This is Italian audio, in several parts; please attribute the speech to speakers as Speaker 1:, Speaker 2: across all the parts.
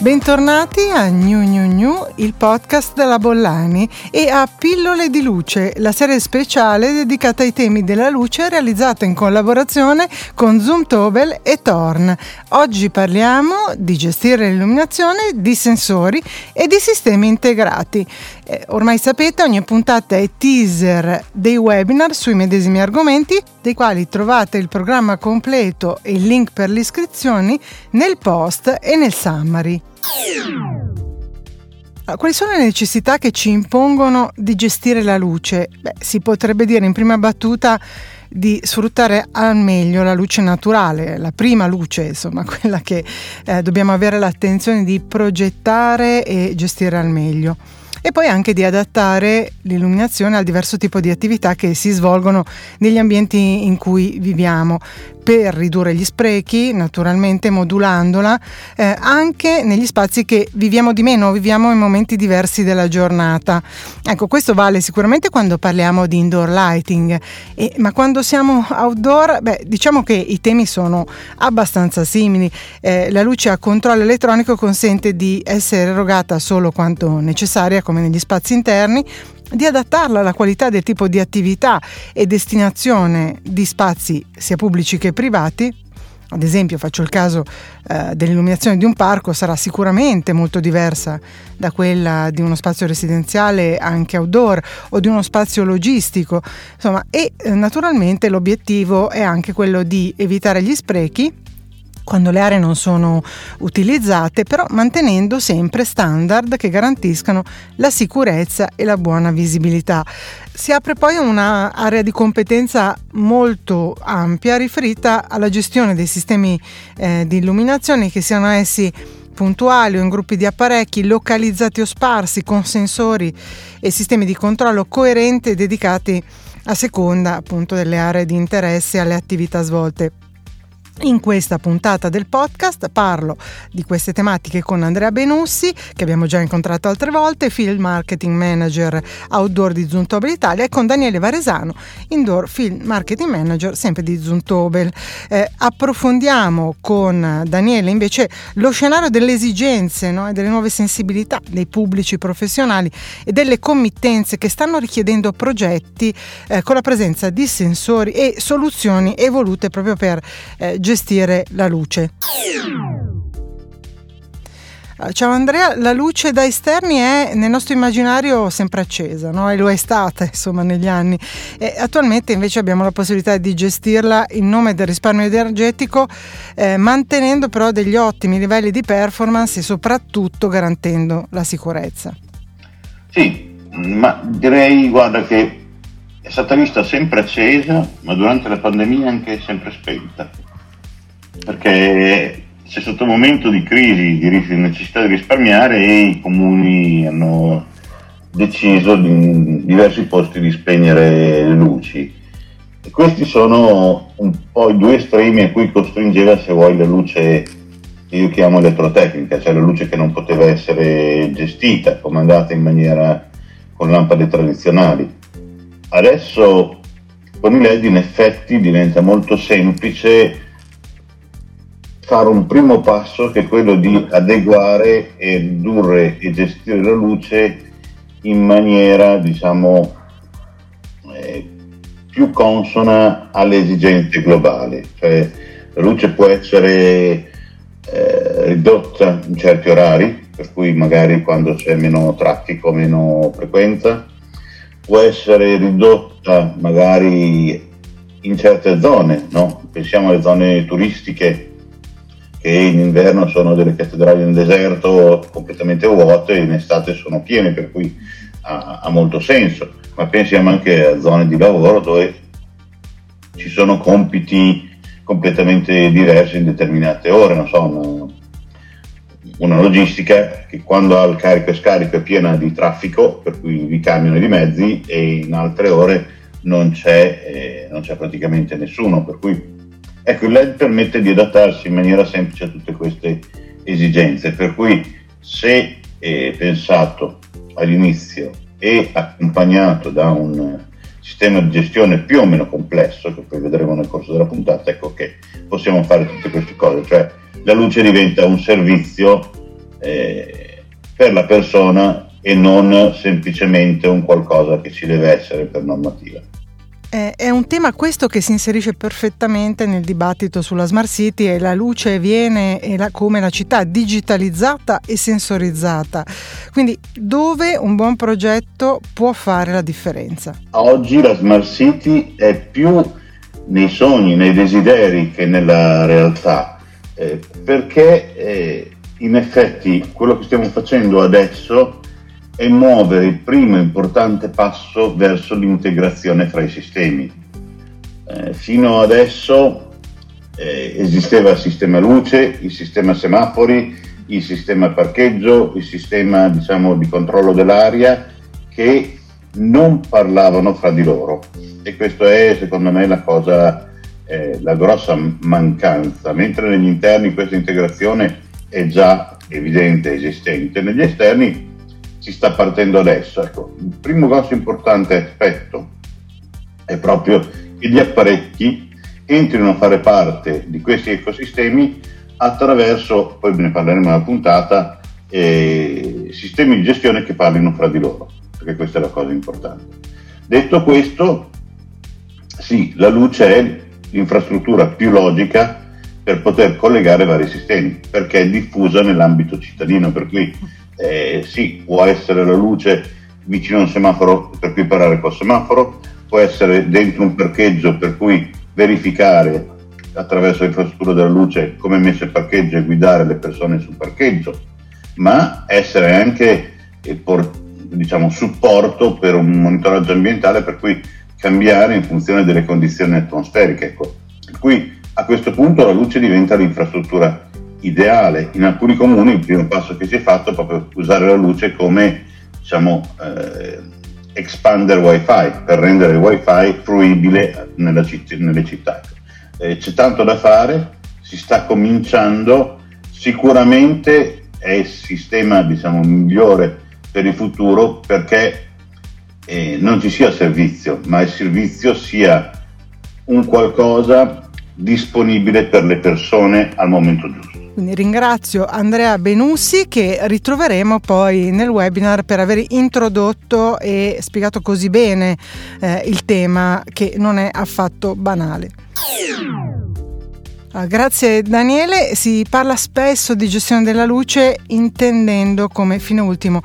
Speaker 1: Bentornati a New New New, il podcast della Bollani e a Pillole di Luce, la serie speciale dedicata ai temi della luce realizzata in collaborazione con Zoom Tobel e Torn. Oggi parliamo di gestire l'illuminazione, di sensori e di sistemi integrati. Eh, ormai sapete, ogni puntata è teaser dei webinar sui medesimi argomenti, dei quali trovate il programma completo e il link per le iscrizioni nel post e nel summary. Quali sono le necessità che ci impongono di gestire la luce? Beh, si potrebbe dire in prima battuta di sfruttare al meglio la luce naturale, la prima luce, insomma, quella che eh, dobbiamo avere l'attenzione di progettare e gestire al meglio e poi anche di adattare l'illuminazione al diverso tipo di attività che si svolgono negli ambienti in cui viviamo per ridurre gli sprechi, naturalmente modulandola eh, anche negli spazi che viviamo di meno, viviamo in momenti diversi della giornata. Ecco, questo vale sicuramente quando parliamo di indoor lighting, e, ma quando siamo outdoor, beh, diciamo che i temi sono abbastanza simili. Eh, la luce a controllo elettronico consente di essere erogata solo quanto necessaria come negli spazi interni, di adattarla alla qualità del tipo di attività e destinazione di spazi sia pubblici che privati. Ad esempio, faccio il caso eh, dell'illuminazione di un parco, sarà sicuramente molto diversa da quella di uno spazio residenziale anche outdoor o di uno spazio logistico. Insomma, e eh, naturalmente l'obiettivo è anche quello di evitare gli sprechi quando le aree non sono utilizzate, però mantenendo sempre standard che garantiscano la sicurezza e la buona visibilità. Si apre poi un'area di competenza molto ampia riferita alla gestione dei sistemi eh, di illuminazione che siano essi puntuali o in gruppi di apparecchi localizzati o sparsi con sensori e sistemi di controllo coerenti e dedicati a seconda appunto delle aree di interesse e alle attività svolte. In questa puntata del podcast parlo di queste tematiche con Andrea Benussi, che abbiamo già incontrato altre volte, Field Marketing Manager Outdoor di Zuntobel Italia, e con Daniele Varesano, Indoor Field Marketing Manager sempre di Zuntobel. Eh, approfondiamo con Daniele invece lo scenario delle esigenze no? e delle nuove sensibilità dei pubblici professionali e delle committenze che stanno richiedendo progetti eh, con la presenza di sensori e soluzioni evolute proprio per eh, gestire la luce. Ah, ciao Andrea, la luce da esterni è nel nostro immaginario sempre accesa, no? e lo è stata insomma negli anni. E attualmente invece abbiamo la possibilità di gestirla in nome del risparmio energetico, eh, mantenendo però degli ottimi livelli di performance e soprattutto garantendo la sicurezza.
Speaker 2: Sì, ma direi guarda che è stata vista sempre accesa, ma durante la pandemia anche sempre spenta perché c'è stato un momento di crisi, di necessità di risparmiare e i comuni hanno deciso in diversi posti di spegnere le luci. E questi sono un po' i due estremi a cui costringeva, se vuoi, la luce che io chiamo elettrotecnica, cioè la luce che non poteva essere gestita, comandata in maniera con lampade tradizionali. Adesso con i LED in effetti diventa molto semplice fare un primo passo che è quello di adeguare e ridurre e gestire la luce in maniera diciamo eh, più consona alle esigenze globali. Cioè la luce può essere eh, ridotta in certi orari per cui magari quando c'è meno traffico meno frequenza. Può essere ridotta magari in certe zone no? pensiamo alle zone turistiche che in inverno sono delle cattedrali nel deserto completamente vuote e in estate sono piene, per cui ha, ha molto senso. Ma pensiamo anche a zone di lavoro dove ci sono compiti completamente diversi in determinate ore, non so, una, una logistica che quando ha il carico e scarico è piena di traffico, per cui di camion e di mezzi, e in altre ore non c'è, eh, non c'è praticamente nessuno, per cui Ecco, il LED permette di adattarsi in maniera semplice a tutte queste esigenze, per cui se è pensato all'inizio e accompagnato da un sistema di gestione più o meno complesso, che poi vedremo nel corso della puntata, ecco che possiamo fare tutte queste cose, cioè la luce diventa un servizio eh, per la persona e non semplicemente un qualcosa che ci deve essere per normativa.
Speaker 1: È un tema questo che si inserisce perfettamente nel dibattito sulla Smart City e la luce viene la, come la città digitalizzata e sensorizzata. Quindi dove un buon progetto può fare la differenza?
Speaker 2: Oggi la Smart City è più nei sogni, nei desideri che nella realtà, eh, perché eh, in effetti quello che stiamo facendo adesso è muovere il primo importante passo verso l'integrazione fra i sistemi. Eh, fino adesso eh, esisteva il sistema luce, il sistema semafori, il sistema parcheggio, il sistema diciamo, di controllo dell'aria che non parlavano fra di loro e questa è secondo me la cosa, eh, la grossa mancanza, mentre negli interni questa integrazione è già evidente, esistente, negli esterni si sta partendo adesso. Ecco, il primo grosso importante aspetto è proprio che gli apparecchi entrino a fare parte di questi ecosistemi attraverso, poi ne parleremo nella puntata, eh, sistemi di gestione che parlino fra di loro, perché questa è la cosa importante. Detto questo, sì, la luce è l'infrastruttura più logica per poter collegare vari sistemi, perché è diffusa nell'ambito cittadino, per cui eh, sì, può essere la luce vicino a un semaforo per cui parare col semaforo, può essere dentro un parcheggio per cui verificare attraverso l'infrastruttura della luce come è messo il parcheggio e guidare le persone sul parcheggio, ma essere anche il por- diciamo, supporto per un monitoraggio ambientale per cui cambiare in funzione delle condizioni atmosferiche. Ecco. Per cui a questo punto la luce diventa l'infrastruttura ideale. In alcuni comuni il primo passo che si è fatto è proprio usare la luce come diciamo, eh, expander wifi per rendere il wifi fruibile citt- nelle città. Eh, c'è tanto da fare, si sta cominciando, sicuramente è il sistema diciamo, migliore per il futuro perché eh, non ci sia servizio, ma il servizio sia un qualcosa disponibile per le persone al momento giusto.
Speaker 1: Quindi ringrazio Andrea Benussi che ritroveremo poi nel webinar per aver introdotto e spiegato così bene eh, il tema che non è affatto banale. Ah, grazie Daniele, si parla spesso di gestione della luce intendendo come fine ultimo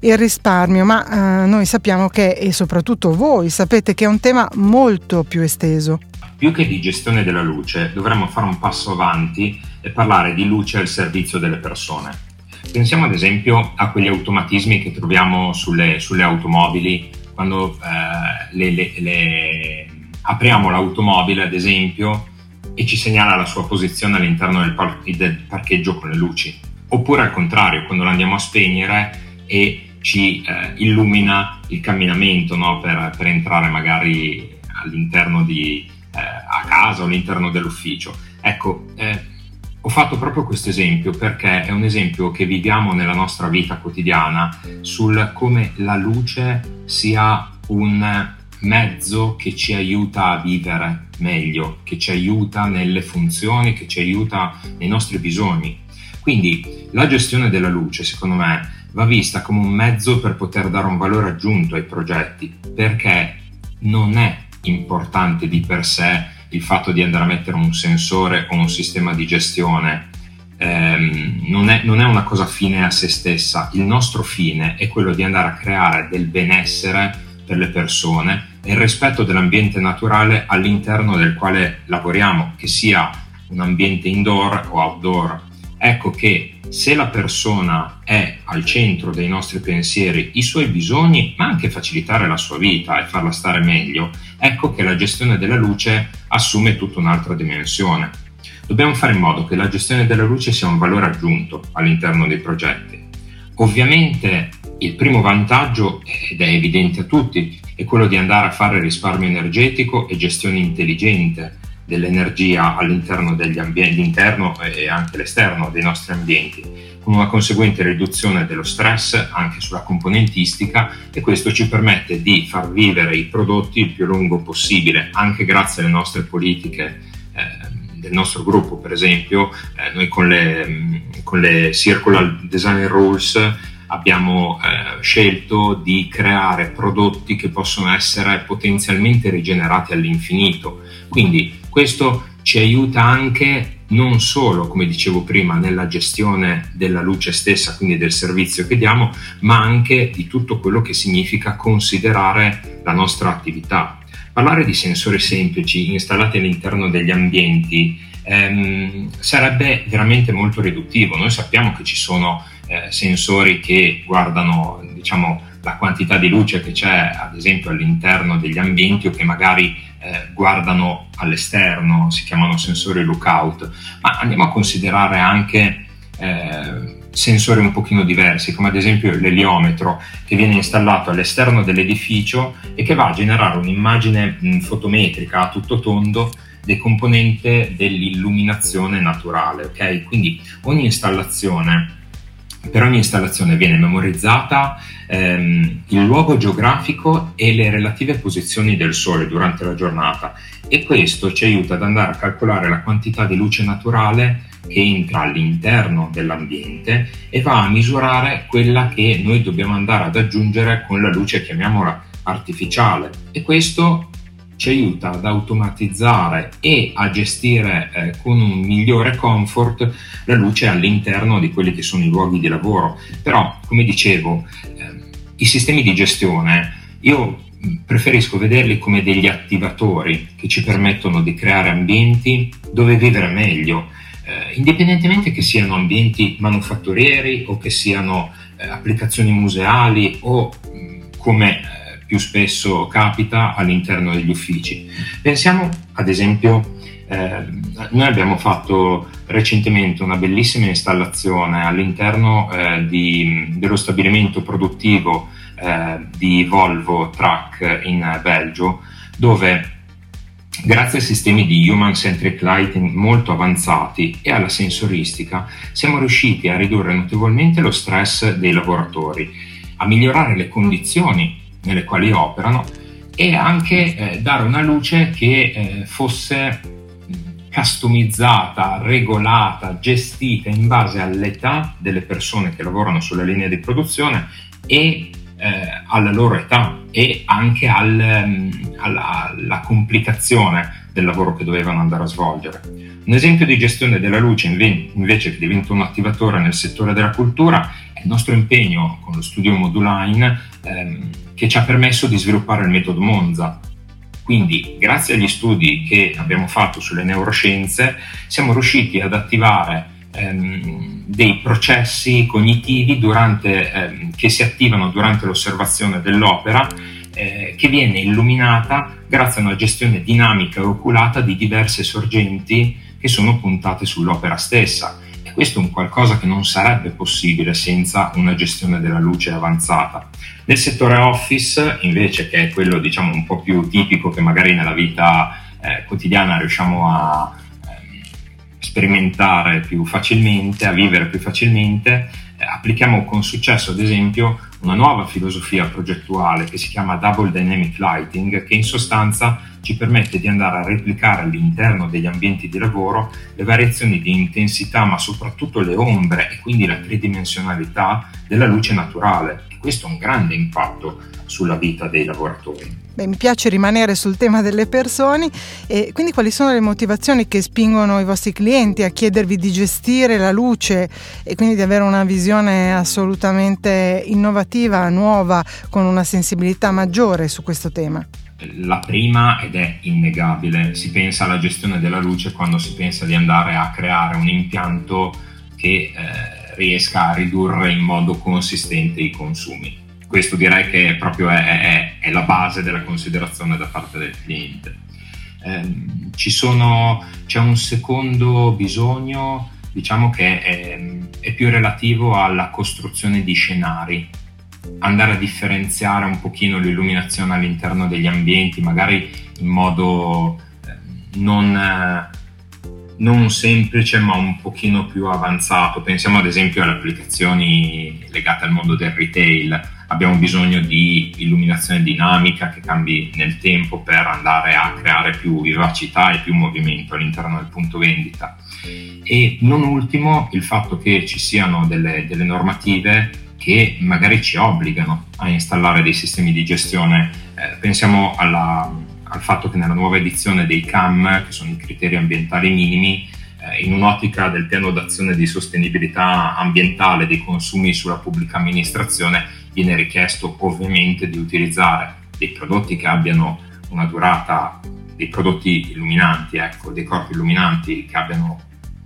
Speaker 1: il risparmio, ma eh, noi sappiamo che, e soprattutto voi sapete che è un tema molto più esteso.
Speaker 3: Più che di gestione della luce, dovremmo fare un passo avanti e parlare di luce al servizio delle persone. Pensiamo ad esempio a quegli automatismi che troviamo sulle, sulle automobili quando eh, le, le, le, apriamo l'automobile, ad esempio, e ci segnala la sua posizione all'interno del, par- del parcheggio con le luci. Oppure al contrario, quando la andiamo a spegnere e ci eh, illumina il camminamento no? per, per, entrare magari all'interno di, eh, a casa o all'interno dell'ufficio. Ecco, eh, ho fatto proprio questo esempio perché è un esempio che viviamo nella nostra vita quotidiana sul come la luce sia un mezzo che ci aiuta a vivere meglio, che ci aiuta nelle funzioni, che ci aiuta nei nostri bisogni. Quindi la gestione della luce, secondo me, va vista come un mezzo per poter dare un valore aggiunto ai progetti, perché non è importante di per sé il fatto di andare a mettere un sensore o un sistema di gestione ehm, non, è, non, è, una cosa fine a se stessa, il nostro fine è quello di andare a creare del benessere per le persone e il rispetto dell'ambiente naturale all'interno del quale lavoriamo, che sia un ambiente indoor o outdoor. Ecco che se la persona è al centro dei nostri pensieri, i suoi bisogni, ma anche facilitare la sua vita e farla stare meglio, ecco che la gestione della luce assume tutta un'altra dimensione. Dobbiamo fare in modo che la gestione della luce sia un valore aggiunto all'interno dei progetti. Ovviamente il primo vantaggio, ed è evidente a tutti, è quello di andare a fare risparmio energetico e gestione intelligente dell'energia all'interno degli ambienti, l'interno e anche l'esterno dei nostri ambienti, con una conseguente riduzione dello stress anche sulla componentistica e questo ci permette di far vivere i prodotti il più lungo possibile, anche grazie alle nostre politiche eh, del nostro gruppo, per esempio, eh, noi con le, con le Circular Design Rules abbiamo eh, scelto di creare prodotti che possono essere potenzialmente rigenerati all'infinito. Quindi questo ci aiuta anche non solo, come dicevo prima, nella gestione della luce stessa, quindi del servizio che diamo, ma anche di tutto quello che significa considerare la nostra attività. Parlare di sensori semplici installati all'interno degli ambienti ehm, sarebbe veramente molto riduttivo. Noi sappiamo che ci sono eh, sensori che guardano diciamo, la quantità di luce che c'è ad esempio all'interno degli ambienti o che magari eh, guardano all'esterno, si chiamano sensori lookout, ma andiamo a considerare anche eh, sensori un pochino diversi, come ad esempio l'eliometro che viene installato all'esterno dell'edificio e che va a generare un'immagine mh, fotometrica a tutto tondo del componente dell'illuminazione naturale, ok? Quindi ogni installazione per ogni installazione viene memorizzata ehm, il luogo geografico e le relative posizioni del Sole durante la giornata e questo ci aiuta ad andare a calcolare la quantità di luce naturale che entra all'interno dell'ambiente e va a misurare quella che noi dobbiamo andare ad aggiungere con la luce, chiamiamola artificiale. E questo ci aiuta ad automatizzare e a gestire eh, con un migliore comfort la luce all'interno di quelli che sono i luoghi di lavoro. Però, come dicevo, eh, i sistemi di gestione io preferisco vederli come degli attivatori che ci permettono di creare ambienti dove vivere meglio, eh, indipendentemente che siano ambienti manufatturieri o che siano eh, applicazioni museali o mh, come eh, più spesso capita all'interno degli uffici. Pensiamo ad esempio, eh, noi abbiamo fatto recentemente una bellissima installazione all'interno eh, di, dello stabilimento produttivo eh, di Volvo Truck in Belgio, dove Grazie ai sistemi di Human Centric Lighting molto avanzati e alla sensoristica, siamo riusciti a ridurre notevolmente lo stress dei lavoratori, a migliorare le condizioni nelle quali operano e anche eh, dare una luce che eh, fosse customizzata, regolata, gestita in base all'età delle persone che lavorano sulla linea di produzione e eh, alla loro età e anche al, um, alla, alla, complicazione del lavoro che dovevano andare a svolgere. Un esempio di gestione della luce invece che diventa un attivatore nel settore della cultura è il nostro impegno con lo studio Moduline ehm, che ci ha permesso di sviluppare il metodo Monza. Quindi, grazie agli studi che abbiamo fatto sulle neuroscienze, siamo riusciti ad attivare ehm, dei processi cognitivi durante, ehm, che si attivano durante l'osservazione dell'opera, eh, che viene illuminata grazie a una gestione dinamica e oculata di diverse sorgenti che sono puntate sull'opera stessa questo è un qualcosa che non sarebbe possibile senza una gestione della luce avanzata. Nel settore office, invece, che è quello diciamo un po' più tipico che magari nella vita eh, quotidiana riusciamo a sperimentare più facilmente, a vivere più facilmente, eh, applichiamo con successo, ad esempio, una nuova filosofia progettuale che si chiama Double Dynamic Lighting, che in sostanza ci permette di andare a replicare all'interno degli ambienti di lavoro le variazioni di intensità, ma soprattutto le ombre e quindi la tridimensionalità della luce naturale. E questo ha un grande impatto sulla vita dei lavoratori.
Speaker 1: Beh, mi piace rimanere sul tema delle persone e quindi quali sono le motivazioni che spingono i vostri clienti a chiedervi di gestire la luce e quindi di avere una visione assolutamente innovativa, nuova, con una sensibilità maggiore su questo tema?
Speaker 3: La prima, ed è innegabile, si pensa alla gestione della luce quando si pensa di andare a creare un impianto che eh, riesca a ridurre in modo consistente i consumi. Questo direi che proprio è, è, è la base della considerazione da parte del cliente. Eh, sono, c'è un secondo bisogno, diciamo che è, è più relativo alla costruzione di scenari andare a differenziare un pochino l'illuminazione all'interno degli ambienti, magari in modo eh, non, non, semplice ma un pochino più avanzato. Pensiamo ad esempio alle applicazioni legate al mondo del retail, abbiamo bisogno di illuminazione dinamica che cambi nel tempo per andare a creare più vivacità e più movimento all'interno del punto vendita. E non ultimo il fatto che ci siano delle, delle normative che magari ci obbligano a installare dei sistemi di gestione. Eh, pensiamo alla, al fatto che nella nuova edizione dei CAM, che sono i criteri ambientali minimi, eh, in un'ottica del piano d'azione di sostenibilità ambientale dei consumi sulla pubblica amministrazione, viene richiesto ovviamente di utilizzare dei prodotti che abbiano una durata, dei prodotti illuminanti, ecco, dei corpi illuminanti che abbiano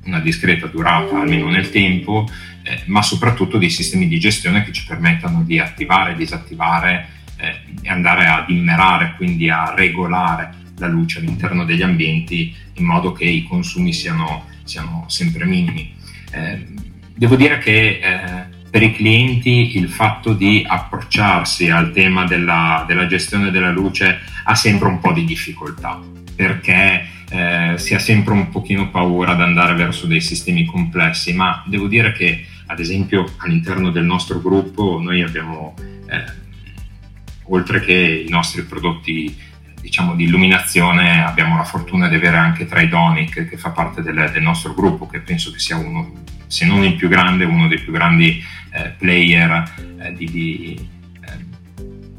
Speaker 3: una discreta durata almeno nel tempo, eh, ma soprattutto dei sistemi di gestione che ci permettano di attivare, disattivare eh, e andare ad immerare, quindi a regolare la luce all'interno degli ambienti in modo che i consumi siano, siano sempre minimi. Eh, devo dire che eh, per i clienti il fatto di approcciarsi al tema della, della, gestione della luce ha sempre un po' di difficoltà perché eh, si ha sempre un pochino paura ad andare verso dei sistemi complessi, ma devo dire che ad esempio all'interno del nostro gruppo noi abbiamo, eh, oltre che i nostri prodotti diciamo, di illuminazione abbiamo la fortuna di avere anche Tridonic che fa parte del, del, nostro gruppo che penso che sia uno, se non il più grande, uno dei più grandi player eh, di, di, eh,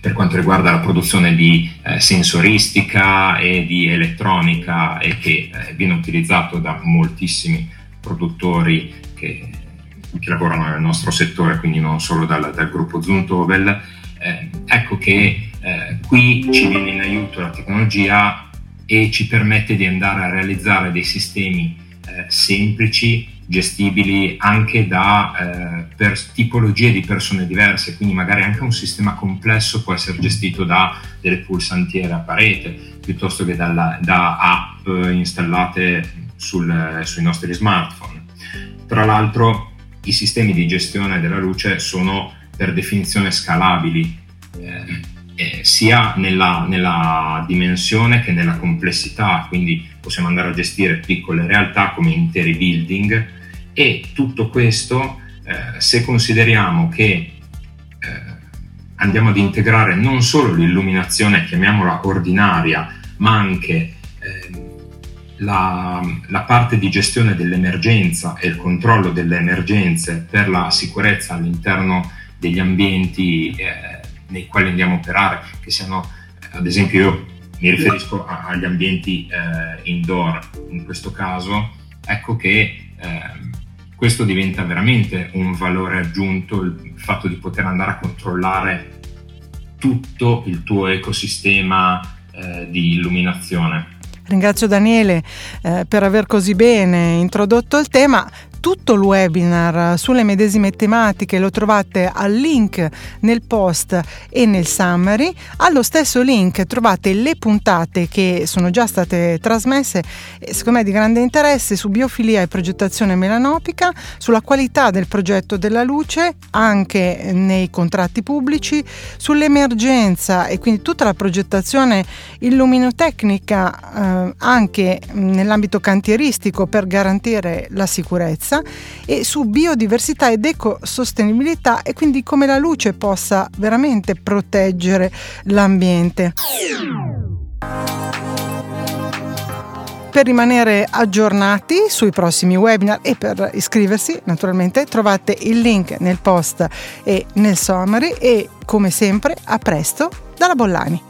Speaker 3: per quanto riguarda la produzione di eh, sensoristica e di elettronica e che eh, viene utilizzato da moltissimi produttori che, che, lavorano nel nostro settore, quindi non solo dal, dal gruppo Zumtobel. Eh, ecco che eh, qui ci viene in aiuto la tecnologia e ci permette di andare a realizzare dei sistemi eh, semplici, gestibili anche da eh, per tipologie di persone diverse, quindi magari anche un sistema complesso può essere gestito da delle pulsantiere a parete piuttosto che dalla, da app installate sul, sui nostri smartphone. Tra l'altro i sistemi di gestione della luce sono per definizione scalabili. Eh, eh, sia nella, nella, dimensione che nella complessità, quindi possiamo andare a gestire piccole realtà come interi building e tutto questo eh, se consideriamo che eh, andiamo ad integrare non solo l'illuminazione, chiamiamola ordinaria, ma anche ehm, la, la, parte di gestione dell'emergenza e il controllo delle emergenze per la sicurezza all'interno degli ambienti eh, nei quali andiamo a operare, che siano, ad esempio io mi riferisco agli ambienti eh, indoor. In questo caso, ecco che eh, questo diventa veramente un valore aggiunto, il fatto di poter andare a controllare tutto il tuo ecosistema eh, di illuminazione.
Speaker 1: Ringrazio Daniele eh, per aver così bene introdotto il tema tutto il webinar sulle medesime tematiche lo trovate al link nel post e nel summary. Allo stesso link trovate le puntate che sono già state trasmesse, secondo me di grande interesse, su biofilia e progettazione melanopica, sulla qualità del progetto della luce anche nei contratti pubblici, sull'emergenza e quindi tutta la progettazione illuminotecnica eh, anche nell'ambito cantieristico per garantire la sicurezza sicurezza e su biodiversità ed ecosostenibilità e quindi come la luce possa veramente proteggere l'ambiente. Per rimanere aggiornati sui prossimi webinar e per iscriversi naturalmente trovate il link nel post e nel summary e come sempre a presto dalla Bollani.